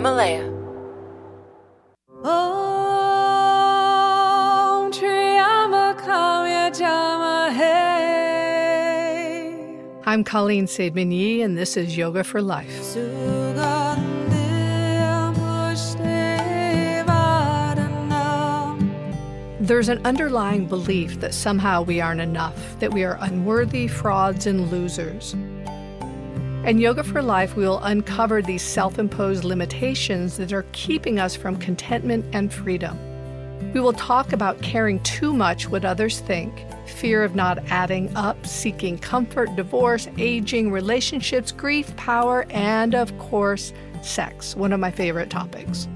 Himalaya. Om Triambakam Yajamahe. I'm Colleen Saidman Yee, and this is Yoga for Life. There's an underlying belief that somehow we aren't enough, that we are unworthy, frauds, and losers. In Yoga for Life, we will uncover these self imposed limitations that are keeping us from contentment and freedom. We will talk about caring too much what others think, fear of not adding up, seeking comfort, divorce, aging, relationships, grief, power, and of course, sex, one of my favorite topics.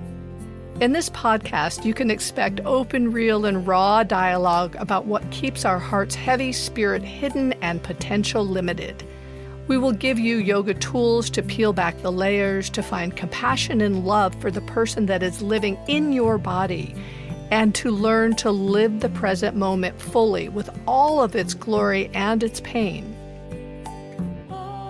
In this podcast, you can expect open, real, and raw dialogue about what keeps our hearts heavy, spirit hidden, and potential limited. We will give you yoga tools to peel back the layers, to find compassion and love for the person that is living in your body, and to learn to live the present moment fully with all of its glory and its pain.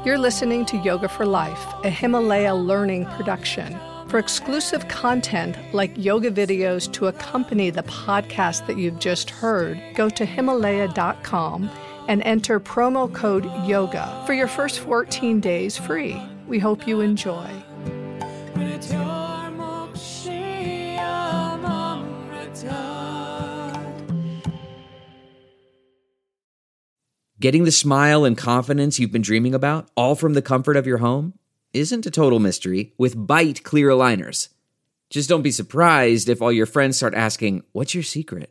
You're listening to Yoga for Life, a Himalaya learning production. For exclusive content like yoga videos to accompany the podcast that you've just heard, go to Himalaya.com and enter promo code YOGA for your first 14 days free. We hope you enjoy. Getting the smile and confidence you've been dreaming about, all from the comfort of your home, isn't a total mystery with Byte clear aligners. Just don't be surprised if all your friends start asking, What's your secret?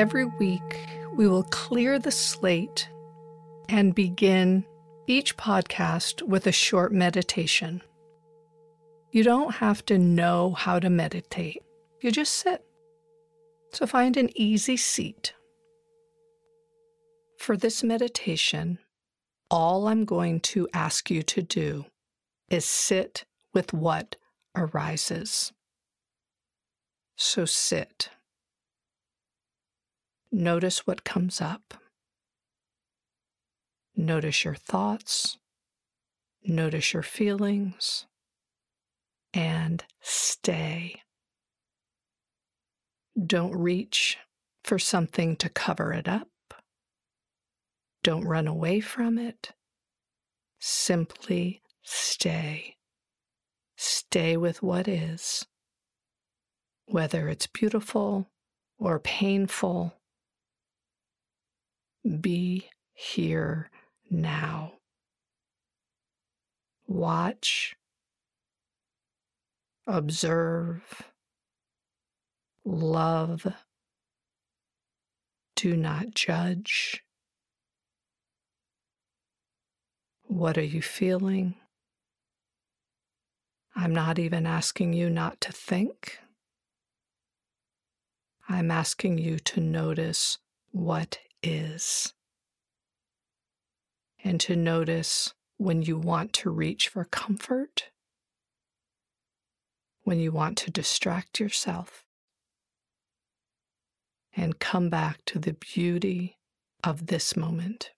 Every week, we will clear the slate and begin each podcast with a short meditation. You don't have to know how to meditate, you just sit. So find an easy seat. For this meditation, all I'm going to ask you to do is sit with what arises. So sit. Notice what comes up. Notice your thoughts. Notice your feelings. And stay. Don't reach for something to cover it up. Don't run away from it. Simply stay. Stay with what is, whether it's beautiful or painful. Be here now. Watch, observe, love. Do not judge. What are you feeling? I'm not even asking you not to think. I'm asking you to notice what is. And to notice when you want to reach for comfort, when you want to distract yourself, and come back to the beauty of this moment.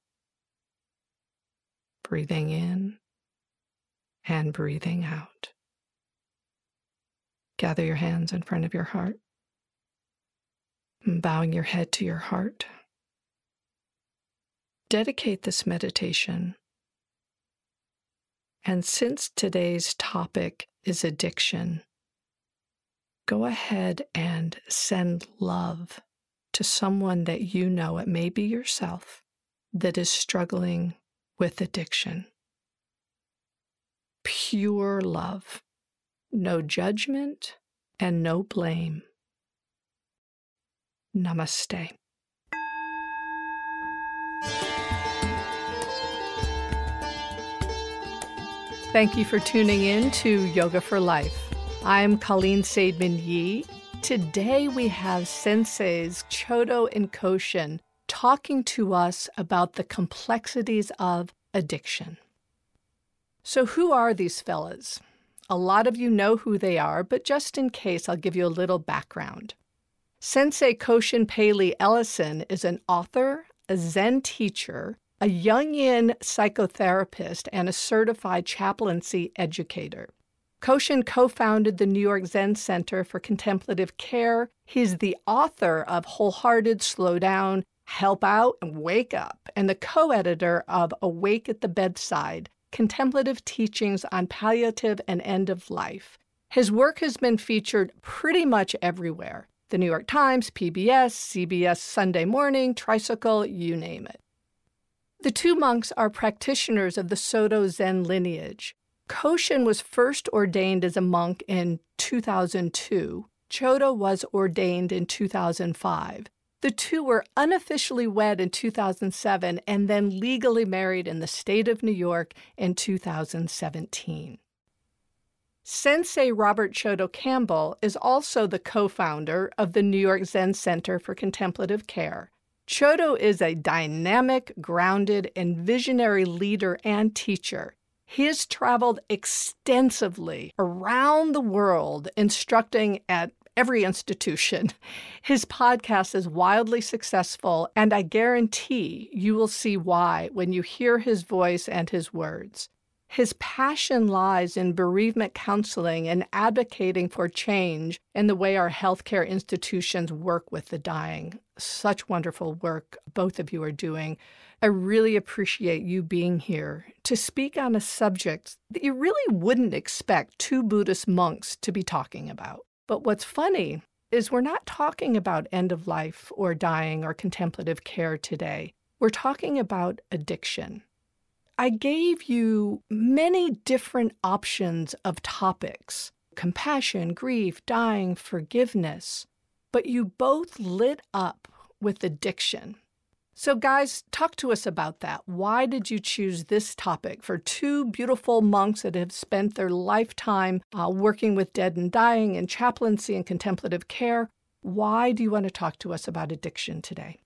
Breathing in and breathing out. Gather your hands in front of your heart, bowing your head to your heart. Dedicate this meditation. And since today's topic is addiction, go ahead and send love to someone that you know, it may be yourself, that is struggling with addiction. Pure love, no judgment and no blame. Namaste. Thank you for tuning in to Yoga for Life. I'm Colleen Saidman Yee. Today we have senseis Chodo and Koshin talking to us about the complexities of addiction. So, who are these fellas? A lot of you know who they are, but just in case, I'll give you a little background. Sensei Koshin Paley Ellison is an author, a Zen teacher, a Jungian psychotherapist, and a certified chaplaincy educator. Koshin co founded the New York Zen Center for Contemplative Care. He's the author of Wholehearted, Slow Down, Help Out, and Wake Up, and the co editor of Awake at the Bedside Contemplative Teachings on Palliative and End of Life. His work has been featured pretty much everywhere the New York Times, PBS, CBS Sunday Morning, Tricycle, you name it. The two monks are practitioners of the Soto Zen lineage. Koshin was first ordained as a monk in 2002. Chodo was ordained in 2005. The two were unofficially wed in 2007 and then legally married in the state of New York in 2017. Sensei Robert Chodo Campbell is also the co founder of the New York Zen Center for Contemplative Care. Chodo is a dynamic, grounded, and visionary leader and teacher. He has traveled extensively around the world instructing at every institution. His podcast is wildly successful, and I guarantee you will see why when you hear his voice and his words. His passion lies in bereavement counseling and advocating for change in the way our healthcare institutions work with the dying. Such wonderful work both of you are doing. I really appreciate you being here to speak on a subject that you really wouldn't expect two Buddhist monks to be talking about. But what's funny is we're not talking about end of life or dying or contemplative care today. We're talking about addiction. I gave you many different options of topics compassion, grief, dying, forgiveness, but you both lit up with addiction. So, guys, talk to us about that. Why did you choose this topic for two beautiful monks that have spent their lifetime uh, working with dead and dying in chaplaincy and contemplative care? Why do you want to talk to us about addiction today?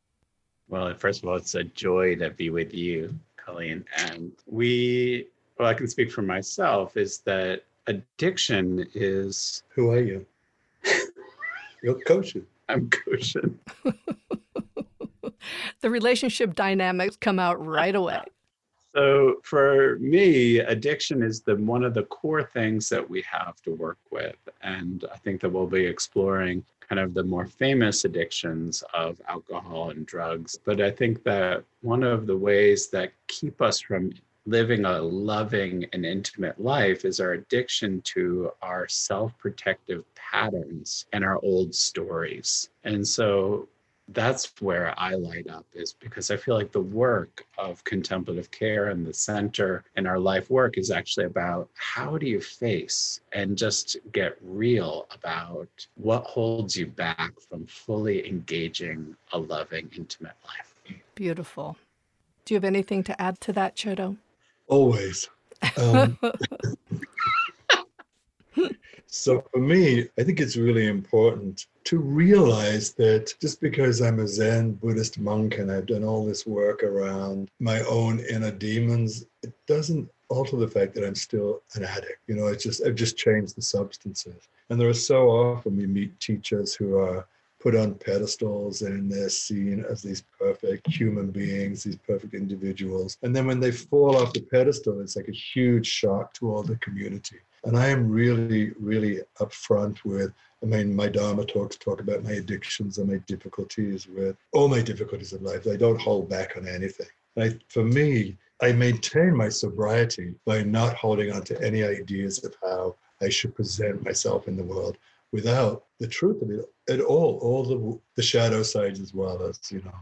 Well, first of all, it's a joy to be with you Colleen. And we, well, I can speak for myself, is that addiction is. Who are you? You're Koshin. I'm Koshin. the relationship dynamics come out right away. So for me, addiction is the one of the core things that we have to work with. And I think that we'll be exploring kind of the more famous addictions of alcohol and drugs. But I think that one of the ways that keep us from living a loving and intimate life is our addiction to our self protective patterns and our old stories. And so that's where I light up is because I feel like the work of contemplative care and the center and our life work is actually about how do you face and just get real about what holds you back from fully engaging a loving, intimate life. Beautiful. Do you have anything to add to that, Chodo? Always. Um, so for me, I think it's really important to realize that just because I'm a Zen Buddhist monk and I've done all this work around my own inner demons, it doesn't alter the fact that I'm still an addict. You know, it's just I've just changed the substances. And there are so often we meet teachers who are put on pedestals and they're seen as these perfect human beings, these perfect individuals. And then when they fall off the pedestal, it's like a huge shock to all the community. And I am really, really upfront with I mean, my Dharma talks talk about my addictions and my difficulties with all my difficulties in life. I don't hold back on anything. I, for me, I maintain my sobriety by not holding on to any ideas of how I should present myself in the world without the truth of it at all, all the, the shadow sides as well as, you know,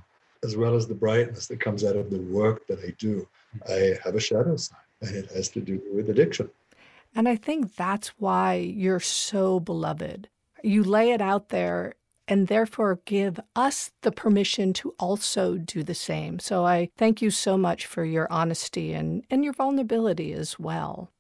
as well as the brightness that comes out of the work that I do. I have a shadow side and it has to do with addiction. And I think that's why you're so beloved you lay it out there and therefore give us the permission to also do the same. So I thank you so much for your honesty and, and your vulnerability as well.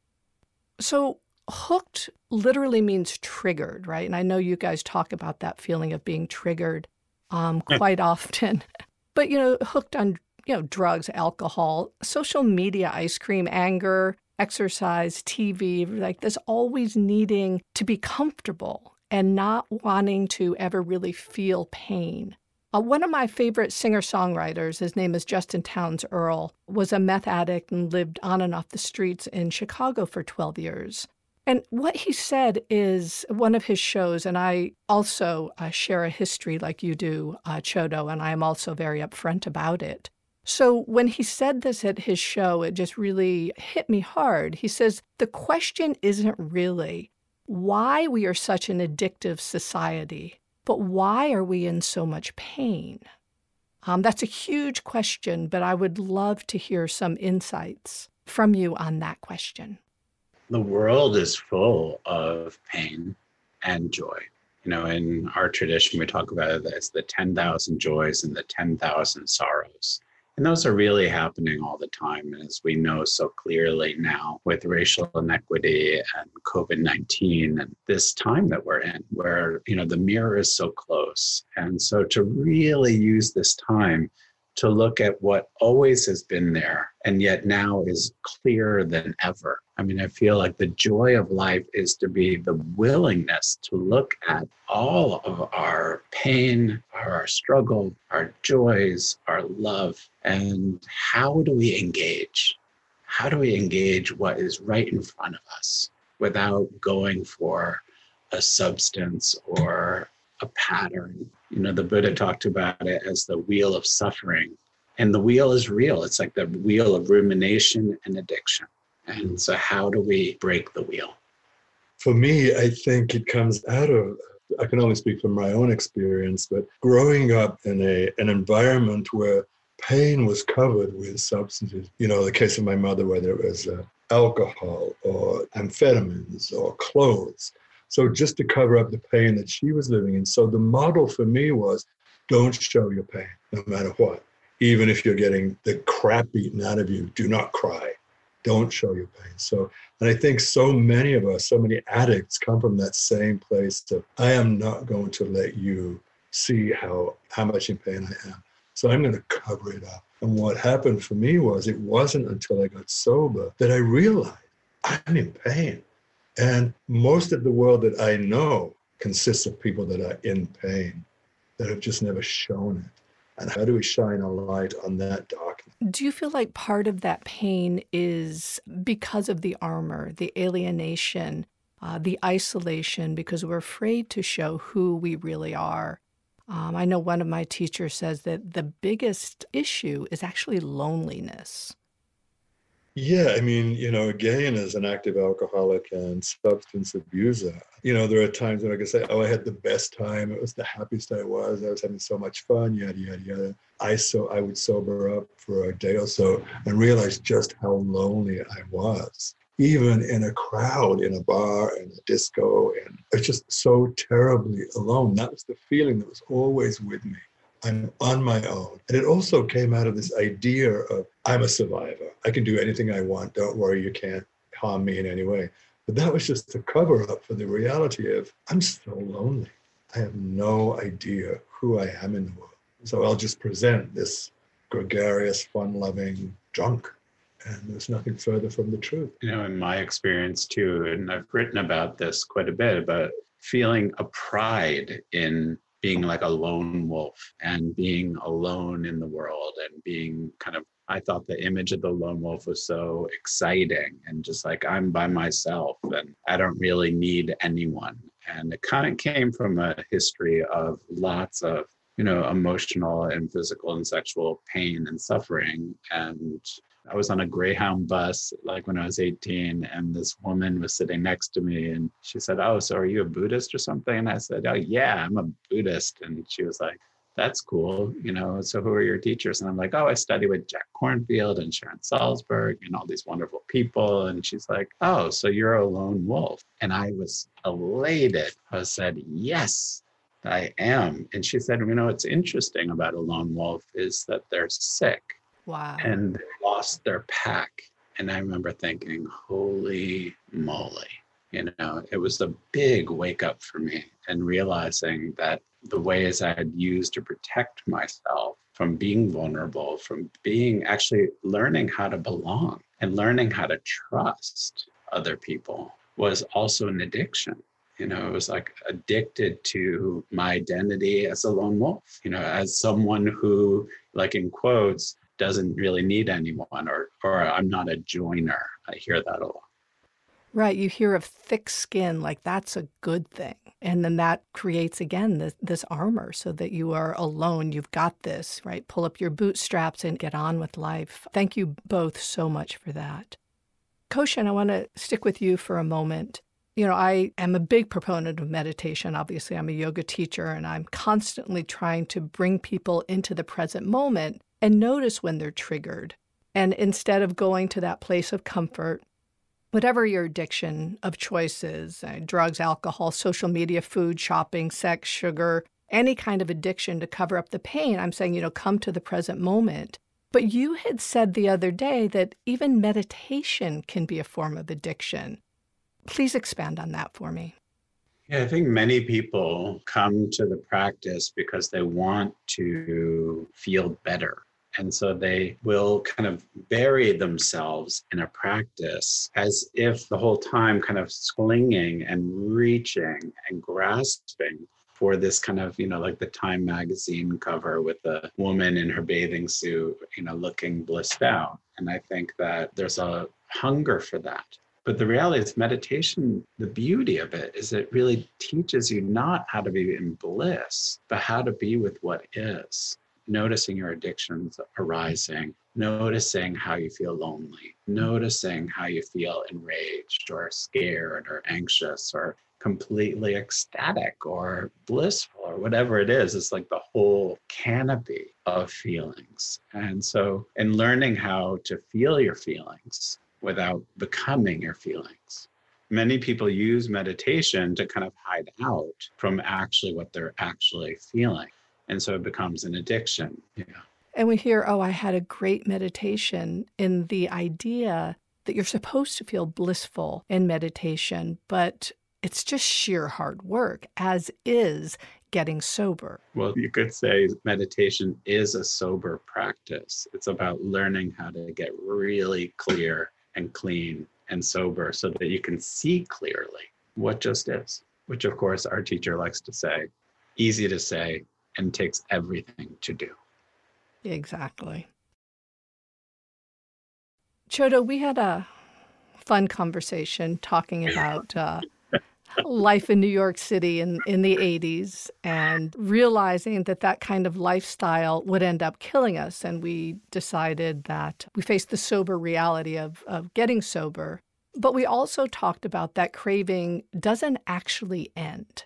So, hooked literally means triggered, right? And I know you guys talk about that feeling of being triggered um, quite often. But, you know, hooked on, you know, drugs, alcohol, social media, ice cream, anger, exercise, TV, like this always needing to be comfortable and not wanting to ever really feel pain. Uh, one of my favorite singer songwriters, his name is Justin Townes Earle, was a meth addict and lived on and off the streets in Chicago for 12 years. And what he said is one of his shows, and I also uh, share a history like you do, uh, Chodo, and I am also very upfront about it. So when he said this at his show, it just really hit me hard. He says, The question isn't really why we are such an addictive society, but why are we in so much pain? Um, that's a huge question, but I would love to hear some insights from you on that question the world is full of pain and joy. You know, in our tradition, we talk about it as the 10,000 joys and the 10,000 sorrows. And those are really happening all the time, as we know so clearly now with racial inequity and COVID 19 and this time that we're in, where, you know, the mirror is so close. And so to really use this time to look at what always has been there and yet now is clearer than ever. I mean, I feel like the joy of life is to be the willingness to look at all of our pain, our struggle, our joys, our love, and how do we engage? How do we engage what is right in front of us without going for a substance or a pattern. You know, the Buddha talked about it as the wheel of suffering. And the wheel is real. It's like the wheel of rumination and addiction. And so, how do we break the wheel? For me, I think it comes out of, I can only speak from my own experience, but growing up in a, an environment where pain was covered with substances, you know, the case of my mother, whether it was uh, alcohol or amphetamines or clothes, so just to cover up the pain that she was living in. So the model for me was don't show your pain, no matter what. Even if you're getting the crap beaten out of you, do not cry. Don't show your pain. So, and I think so many of us, so many addicts come from that same place of, I am not going to let you see how, how much in pain I am. So I'm going to cover it up. And what happened for me was it wasn't until I got sober that I realized I'm in pain. And most of the world that I know consists of people that are in pain, that have just never shown it. And how do we shine a light on that darkness? Do you feel like part of that pain is because of the armor, the alienation, uh, the isolation, because we're afraid to show who we really are? Um, I know one of my teachers says that the biggest issue is actually loneliness. Yeah, I mean, you know, again, as an active alcoholic and substance abuser, you know, there are times when I can say, "Oh, I had the best time. It was the happiest I was. I was having so much fun." Yada yada yada. I so I would sober up for a day or so and realize just how lonely I was, even in a crowd, in a bar, in a disco, and it's just so terribly alone. That was the feeling that was always with me. I'm on my own. And it also came out of this idea of I'm a survivor. I can do anything I want. Don't worry, you can't harm me in any way. But that was just a cover up for the reality of I'm so lonely. I have no idea who I am in the world. So I'll just present this gregarious, fun loving drunk. And there's nothing further from the truth. You know, in my experience too, and I've written about this quite a bit, about feeling a pride in being like a lone wolf and being alone in the world and being kind of I thought the image of the lone wolf was so exciting and just like I'm by myself and I don't really need anyone. And it kind of came from a history of lots of, you know, emotional and physical and sexual pain and suffering. And I was on a Greyhound bus like when I was 18, and this woman was sitting next to me, and she said, "Oh, so are you a Buddhist or something?" And I said, "Oh, yeah, I'm a Buddhist." And she was like, "That's cool, you know. So who are your teachers?" And I'm like, "Oh, I study with Jack Kornfield and Sharon Salzberg and all these wonderful people." And she's like, "Oh, so you're a lone wolf?" And I was elated. I said, "Yes." I am. And she said, You know, what's interesting about a lone wolf is that they're sick Wow. and they lost their pack And I remember thinking, holy moly. You know, it was a big wake up for me and realizing that the ways I had used to protect myself from being vulnerable, from being actually learning how to belong and learning how to trust other people was also an addiction. You know, it was like addicted to my identity as a lone wolf, you know, as someone who, like in quotes, doesn't really need anyone or or I'm not a joiner. I hear that a lot. Right. You hear of thick skin, like that's a good thing. And then that creates again this, this armor so that you are alone. You've got this, right? Pull up your bootstraps and get on with life. Thank you both so much for that. Koshin, I want to stick with you for a moment. You know, I am a big proponent of meditation. Obviously, I'm a yoga teacher and I'm constantly trying to bring people into the present moment and notice when they're triggered. And instead of going to that place of comfort, whatever your addiction of choices uh, drugs, alcohol, social media, food, shopping, sex, sugar, any kind of addiction to cover up the pain, I'm saying, you know, come to the present moment. But you had said the other day that even meditation can be a form of addiction. Please expand on that for me. Yeah, I think many people come to the practice because they want to feel better. And so they will kind of bury themselves in a practice as if the whole time kind of clinging and reaching and grasping for this kind of, you know, like the Time magazine cover with the woman in her bathing suit, you know, looking blissed out. And I think that there's a hunger for that. But the reality is, meditation, the beauty of it is it really teaches you not how to be in bliss, but how to be with what is noticing your addictions arising, noticing how you feel lonely, noticing how you feel enraged or scared or anxious or completely ecstatic or blissful or whatever it is. It's like the whole canopy of feelings. And so, in learning how to feel your feelings without becoming your feelings, many people use meditation to kind of hide out from actually what they're actually feeling and so it becomes an addiction. Yeah. And we hear oh i had a great meditation in the idea that you're supposed to feel blissful in meditation but it's just sheer hard work as is getting sober. Well you could say meditation is a sober practice. It's about learning how to get really clear and clean and sober so that you can see clearly what just is which of course our teacher likes to say easy to say and takes everything to do. Exactly. Chodo, we had a fun conversation talking about uh, life in New York City in, in the 80s and realizing that that kind of lifestyle would end up killing us. And we decided that we faced the sober reality of, of getting sober. But we also talked about that craving doesn't actually end.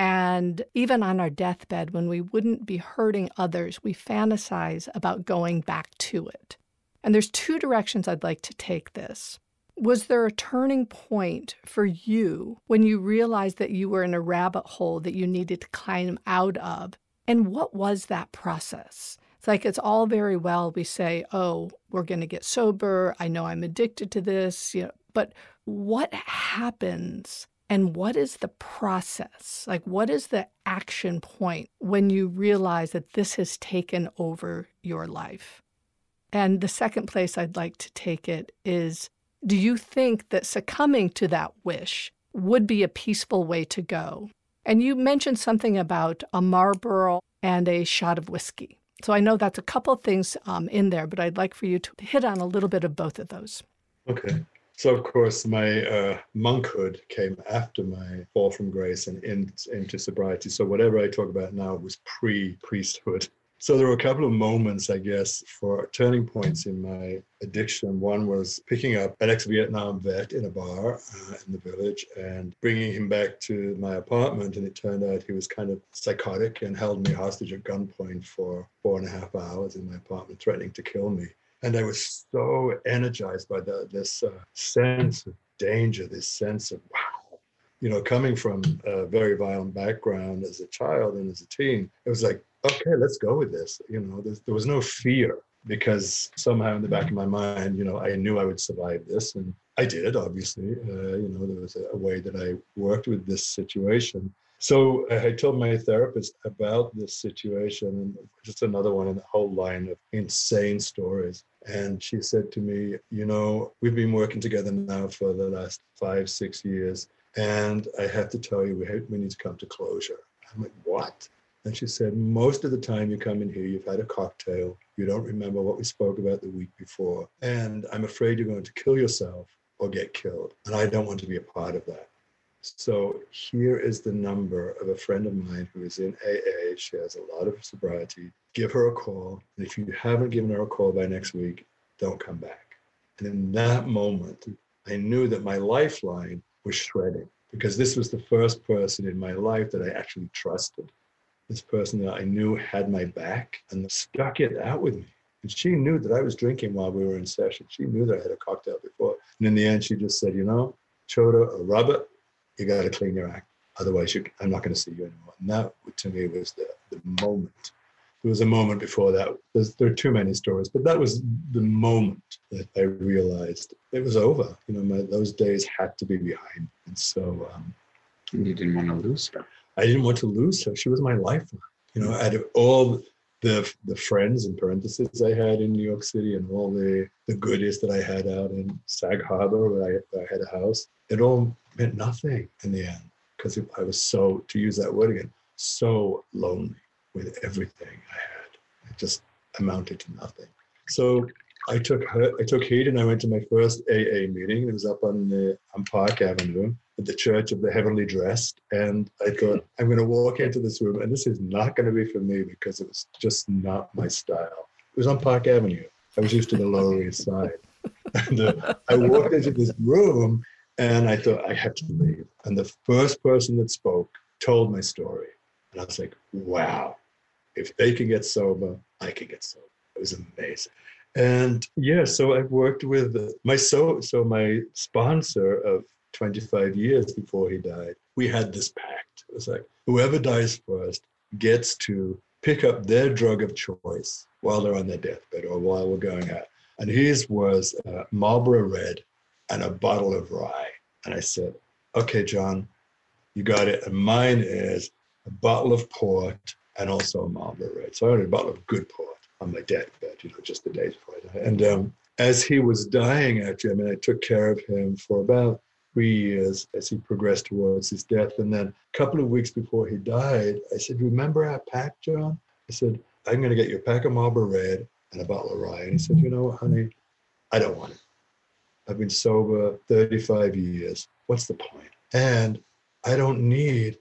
And even on our deathbed, when we wouldn't be hurting others, we fantasize about going back to it. And there's two directions I'd like to take this. Was there a turning point for you when you realized that you were in a rabbit hole that you needed to climb out of? And what was that process? It's like it's all very well we say, "Oh, we're going to get sober. I know I'm addicted to this." You know, but what happens and what is the process? Like, what is the action point when you realize that this has taken over your life? And the second place I'd like to take it is do you think that succumbing to that wish would be a peaceful way to go? And you mentioned something about a Marlboro and a shot of whiskey. So I know that's a couple of things um, in there, but I'd like for you to hit on a little bit of both of those. Okay. So of course, my uh, monkhood came after my fall from grace and in, into sobriety. So whatever I talk about now was pre priesthood. So there were a couple of moments, I guess, for turning points in my addiction. One was picking up an ex-Vietnam vet in a bar uh, in the village and bringing him back to my apartment. And it turned out he was kind of psychotic and held me hostage at gunpoint for four and a half hours in my apartment, threatening to kill me and I was so energized by the, this uh, sense of danger, this sense of wow. You know, coming from a very violent background as a child and as a teen, it was like, okay, let's go with this. You know, there was no fear. because somehow in the back of my mind, you know, I knew I would survive this, and I did. Obviously, uh, you know, there was a, a, way that I worked with this situation. So I told my therapist about this situation, and just another one in the whole line of insane stories. And she said to me, You know, we've been working together now for the last five, six years. And I have to tell you, we, have, we need to come to closure. I'm like, What? And she said, Most of the time you come in here, you've had a cocktail, you don't remember what we spoke about the week before. And I'm afraid you're going to kill yourself or get killed. And I don't want to be a part of that. So here is the number of a friend of mine who is in AA. She has a lot of sobriety. Give her a call. And if you haven't given her a call by next week, don't come back. And in that moment, I knew that my lifeline was shredding because this was the first person in my life that I actually trusted. This person that I knew had my back and stuck it out with me. And she knew that I was drinking while we were in session. She knew that I had a cocktail before. And in the end, she just said, you know, Chodo or Robert, you got to clean your act. Otherwise, you, I'm not going to see you anymore. And that, to me, was the, the moment. There was a moment before that. There's, there are too many stories, but that was the moment that I realized it was over. You know, my, those days had to be behind. And so. Um, you didn't want to lose her. I didn't want to lose her. She was my lifeline. You know, out of all the the friends in parentheses I had in New York City and all the the goodies that I had out in Sag Harbor where I, I had a house, it all meant nothing in the end because I was so, to use that word again, so lonely with everything I had. It just amounted to nothing. So I took I took heat and I went to my first AA meeting. It was up on the on Park Avenue the Church of the Heavenly Rest. And I thought, I'm going to walk into this room and this is not going to be for me because it was just not my style. It was on Park Avenue. I was used to the Lower East Side. And uh, I walked into this room and I thought, I have to leave. And the first person that spoke told my story. And I was like, wow, if they can get sober, I can get sober. It was amazing. And yeah, so I've worked with my so so my sponsor of 25 years before he died. We had this pact. It was like whoever dies first gets to pick up their drug of choice while they're on their deathbed or while we're going out. And his was uh, Marlboro Red and a bottle of rye. And I said, okay, John, you got it. And mine is a bottle of port and also a Marlboro Red. So I had a bottle of good port on my deathbed, you know, just the days before I died. And um, as he was dying, actually, I mean, I took care of him for about three years as he progressed towards his death. And then a couple of weeks before he died, I said, Remember our pact, John? I said, I'm going to get you a pack of Marlboro Red and a bottle of rye. And he said, You know what, honey? I don't want it. I've been sober 35 years. What's the point? And I don't need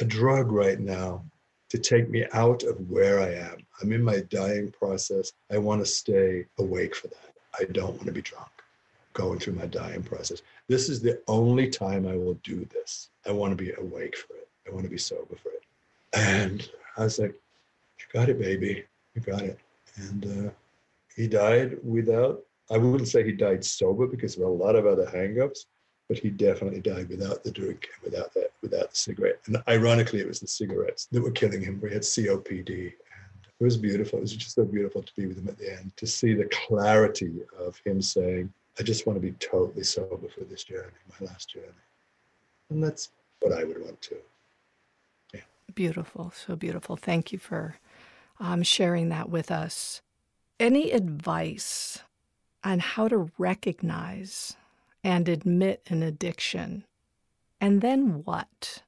a drug right now to take me out of where I am. I'm in my dying process. I want to stay awake for that. I don't want to be drunk going through my dying process. This is the only time I will do this. I want to be awake for it. I want to be sober for it. And I was like, You got it, baby. You got it. And uh, he died without, I wouldn't say he died sober because were a lot of other hangups, but he definitely died without the drink and without the, without the cigarette. And ironically, it was the cigarettes that were killing him. He had COPD. It was beautiful. It was just so beautiful to be with him at the end, to see the clarity of him saying, I just want to be totally sober for this journey, my last journey. And that's what I would want to. Yeah. Beautiful. So beautiful. Thank you for um, sharing that with us. Any advice on how to recognize and admit an addiction? And then what?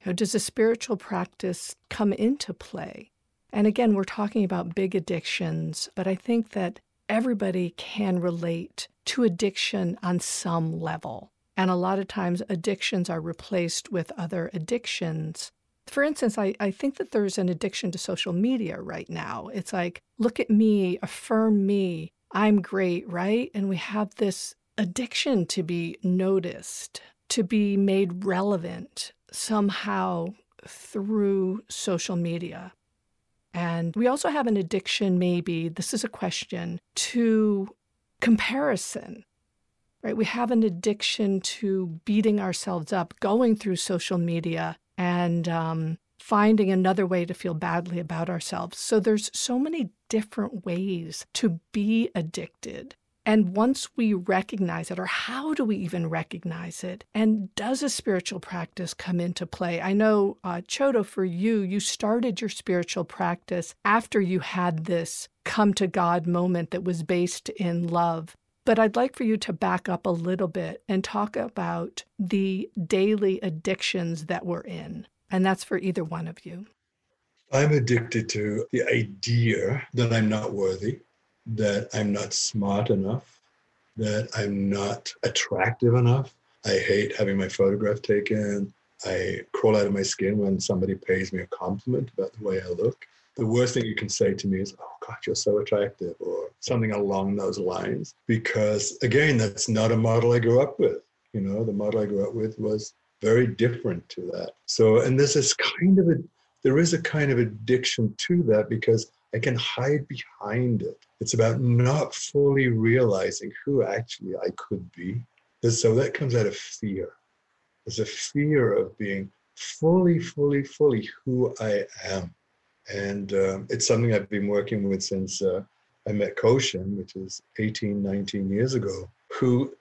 You know, does a spiritual practice come into play? And again, we're talking about big addictions, but I think that everybody can relate to addiction on some level. And a lot of times, addictions are replaced with other addictions. For instance, I, I think that there's an addiction to social media right now. It's like, look at me, affirm me, I'm great, right? And we have this addiction to be noticed, to be made relevant somehow through social media. And we also have an addiction, maybe, this is a question, to comparison, right? We have an addiction to beating ourselves up, going through social media and um, finding another way to feel badly about ourselves. So there's so many different ways to be addicted. And once we recognize it, or how do we even recognize it? And does a spiritual practice come into play? I know, uh, Chodo, for you, you started your spiritual practice after you had this come to God moment that was based in love. But I'd like for you to back up a little bit and talk about the daily addictions that we're in. And that's for either one of you. I'm addicted to the idea that I'm not worthy that I'm not smart enough, that I'm not attractive enough. I hate having my photograph taken. I crawl out of my skin when somebody pays me a compliment about the way I look. The worst thing you can say to me is, Oh, God, you're so attractive, or something along those lines. Because again, that's not a model I grew up with. You know, the model I grew up with was very different to that. So, and this is kind of a, there is a kind of addiction to that because I can hide behind it. It's about not fully realizing who actually I could be. And so that comes out of fear. There's a fear of being fully, fully, fully who I am. And um, it's something I've been working with since uh, I met Koshin, which is 18, 19 years ago, who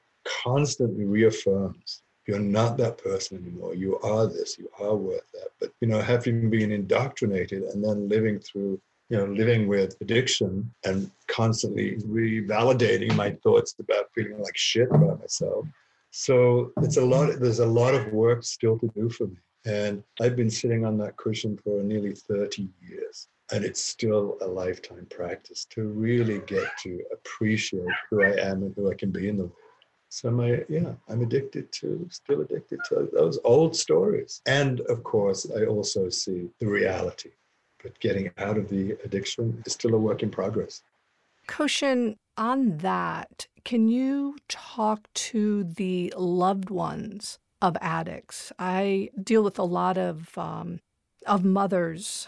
constantly reaffirms you're not that person anymore. You are this, you are worth that. But, you know, having been indoctrinated and then living through you know, living with addiction and constantly revalidating my thoughts about feeling like shit about myself. So it's a lot, there's a lot of work still to do for me. And I've been sitting on that cushion for nearly 30 years. And it's still a lifetime practice to really get to appreciate who I am and who I can be in the world. So my yeah, I'm addicted to, still addicted to those old stories. And of course, I also see the reality but getting out of the addiction is still a work in progress. Koshin, on that, can you talk to the loved ones of addicts? I deal with a lot of um, of mothers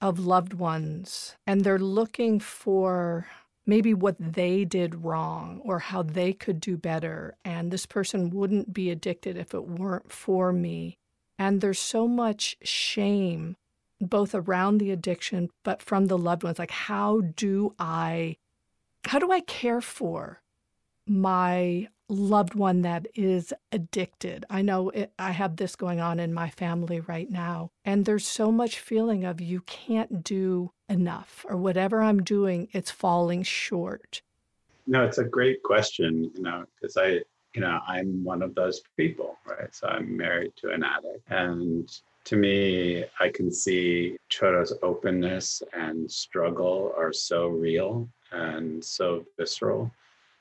of loved ones, and they're looking for maybe what they did wrong or how they could do better. And this person wouldn't be addicted if it weren't for me. And there's so much shame both around the addiction but from the loved ones like how do i how do i care for my loved one that is addicted. I know it, i have this going on in my family right now and there's so much feeling of you can't do enough or whatever i'm doing it's falling short. No it's a great question you know because i you know i'm one of those people right? So i'm married to an addict and to me, I can see Chodo's openness and struggle are so real and so visceral.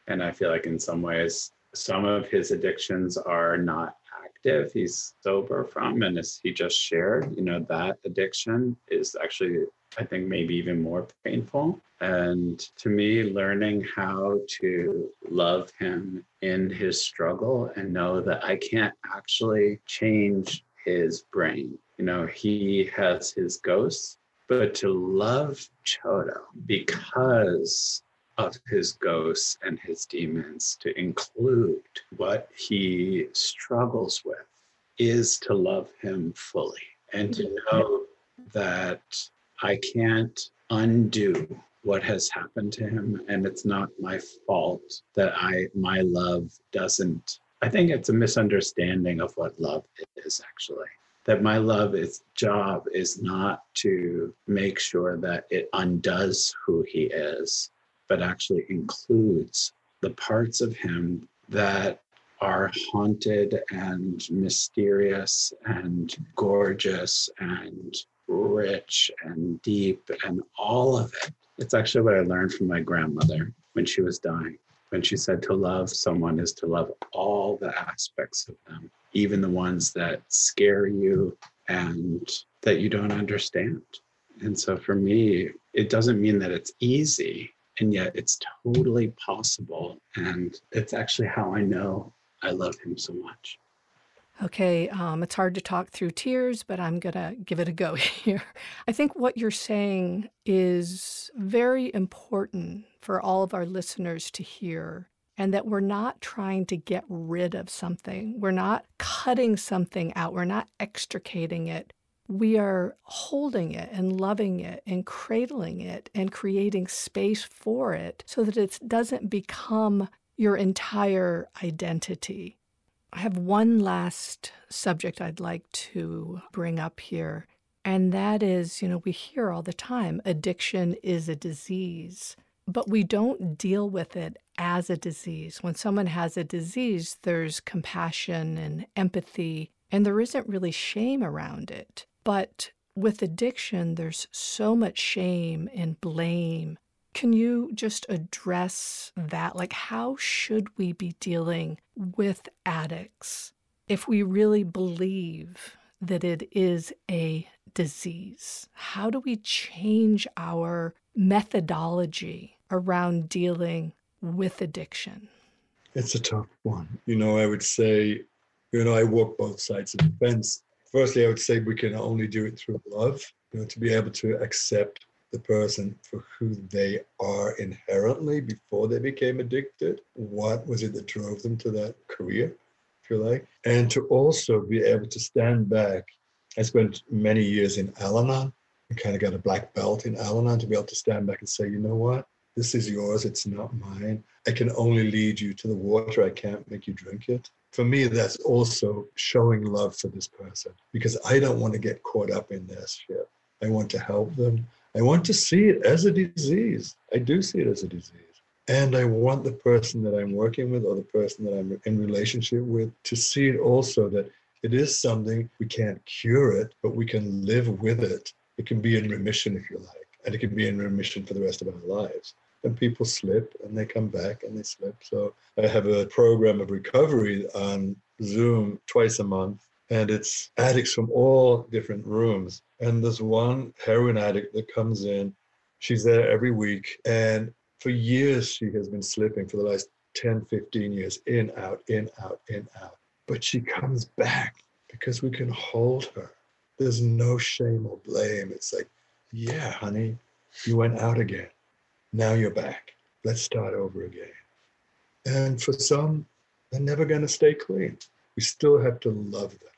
And I feel like in some ways, some of his addictions are not active. He's sober from, and as he just shared, you know, that addiction is actually, I think, maybe even more painful. And to me, learning how to love him in his struggle and know that I can't actually change his brain. You know, he has his ghosts, but to love Chodo because of his ghosts and his demons, to include what he struggles with, is to love him fully and to mm-hmm. know that I can't undo what has happened to him and it's not my fault that i my love doesn't I think it's a misunderstanding of what love is actually. That my love is job is not to make sure that it undoes who he is, but actually includes the parts of him that are haunted and mysterious and gorgeous and rich and deep and all of it. It's actually what I learned from my grandmother when she was dying when she said to love someone is to love all the aspects of them, even the ones that scare you and that you don't understand. And so for me, it doesn't mean that it's easy, and yet it's totally possible. And it's actually how I know I love him so much. Okay, um, it's hard to talk through tears, but I'm going to give it a go here. I think what you're saying is very important for all of our listeners to hear, and that we're not trying to get rid of something. We're not cutting something out, we're not extricating it. We are holding it and loving it and cradling it and creating space for it so that it doesn't become your entire identity. I have one last subject I'd like to bring up here, and that is you know, we hear all the time addiction is a disease, but we don't deal with it as a disease. When someone has a disease, there's compassion and empathy, and there isn't really shame around it. But with addiction, there's so much shame and blame. Can you just address that? Like, how should we be dealing with addicts if we really believe that it is a disease? How do we change our methodology around dealing with addiction? It's a tough one. You know, I would say, you know, I walk both sides of the fence. Firstly, I would say we can only do it through love, you know, to be able to accept the person for who they are inherently before they became addicted. What was it that drove them to that career, if you like? And to also be able to stand back. I spent many years in Al Anon. I kind of got a black belt in Al Anon to be able to stand back and say, you know what? This is yours, it's not mine. I can only lead you to the water, I can't make you drink it. For me, that's also showing love for this person because I don't want to get caught up in their shit. I want to help them. I want to see it as a disease. I do see it as a disease. And I want the person that I'm working with or the person that I'm in relationship with to see it also that it is something we can't cure it, but we can live with it. It can be in remission, if you like, and it can be in remission for the rest of our lives and people slip and they come back and they slip. So I have a program of recovery on Zoom twice a month, and it's addicts from all different rooms. And there's one heroin addict that comes in. She's there every week, and for years she has been slipping for the last 10, 15 years, in, out, in, out, in, out. But she comes back because we can hold her. There's no shame or blame. It's like, yeah, honey, you went out again now you're back. Let's start over again. And for some, they're never going to stay clean. We still have to love them.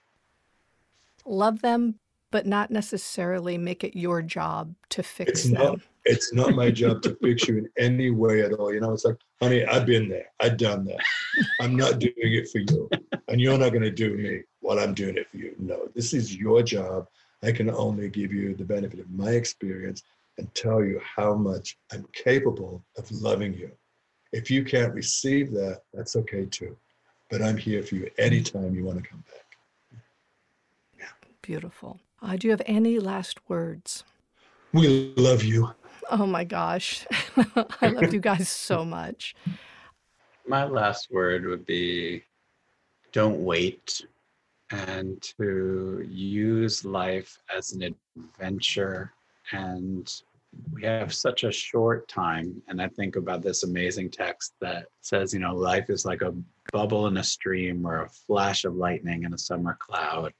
Love them, but not necessarily make it your job to fix it's them. Not, it's not my job to fix you in any way at all. You know, it's like, honey, I've been there. I've done that. I'm not doing it for you. And you're not going to do me while I'm doing it for you. No, this is your job. I can only give you the benefit of my experience and tell you how much I'm capable of loving you. If you can't receive that, that's okay too. But I'm here for you anytime you want to come back. Yeah. Beautiful. Uh, do you have any last words? We love you. Oh my gosh. I love you guys so much. My last word would be don't wait and to use life as an adventure and we have such a short time and i think about this amazing text that says you know life is like a bubble in a stream or a flash of lightning in a summer cloud.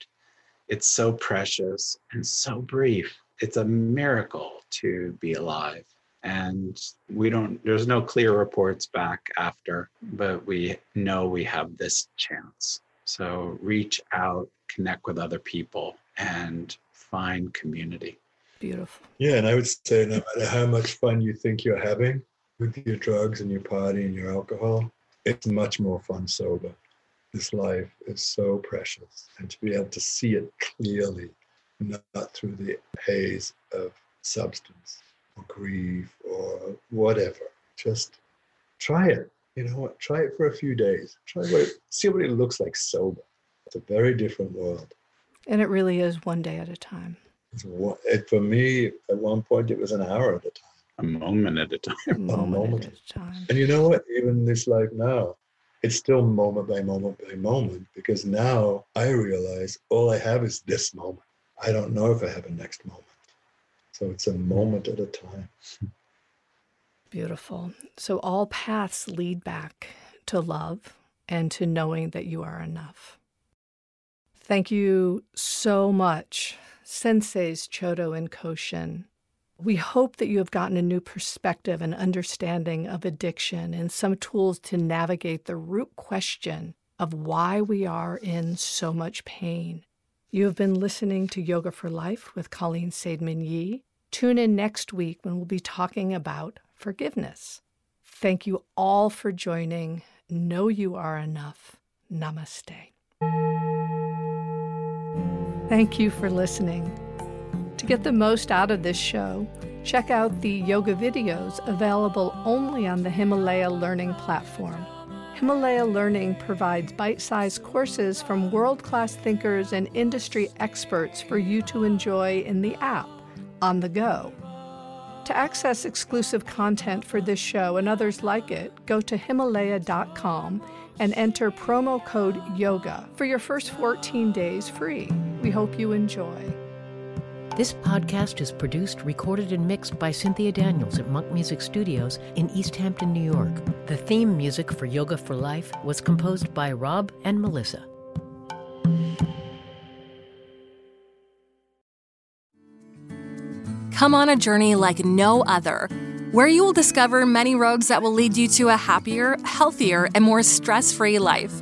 It's so precious and so brief. It's a miracle to be alive. And we don't there's no clear reports back after but we know we have this chance. So reach out connect with other people and find community Beautiful. Yeah, and I would say no matter how much fun you think you're having with your drugs and your party and your alcohol, it's much more fun sober. This life is so precious. And to be able to see it clearly, not through the haze of substance or grief or whatever. Just try it. You know what? Try it for a few days. Try what it, see what it looks like sober. It's a very different world. And it really is one day at a time. It, for me, at one point, it was an hour at a time. A moment at a time. A moment, moment. at a time. And you know what? Even this life now, it's still moment by moment by moment because now I realize all I have is this moment. I don't know if I have a next moment. So it's a moment at a time. Beautiful. So all paths lead back to love and to knowing that you are enough. Thank you so much senseis Chodo and Koshin. We hope that you have gotten a new perspective and understanding of addiction and some tools to navigate the root question of why we are in so much pain. You have been listening to Yoga for Life with Colleen Saidman Yee. Tune in next week when we'll be talking about forgiveness. Thank you all for joining. Know you are enough. Namaste. Thank you for listening. To get the most out of this show, check out the yoga videos available only on the Himalaya Learning platform. Himalaya Learning provides bite sized courses from world class thinkers and industry experts for you to enjoy in the app, on the go. To access exclusive content for this show and others like it, go to Himalaya.com and enter promo code YOGA for your first 14 days free. We hope you enjoy. This podcast is produced, recorded, and mixed by Cynthia Daniels at Monk Music Studios in East Hampton, New York. The theme music for Yoga for Life was composed by Rob and Melissa. Come on a journey like no other, where you will discover many roads that will lead you to a happier, healthier, and more stress free life.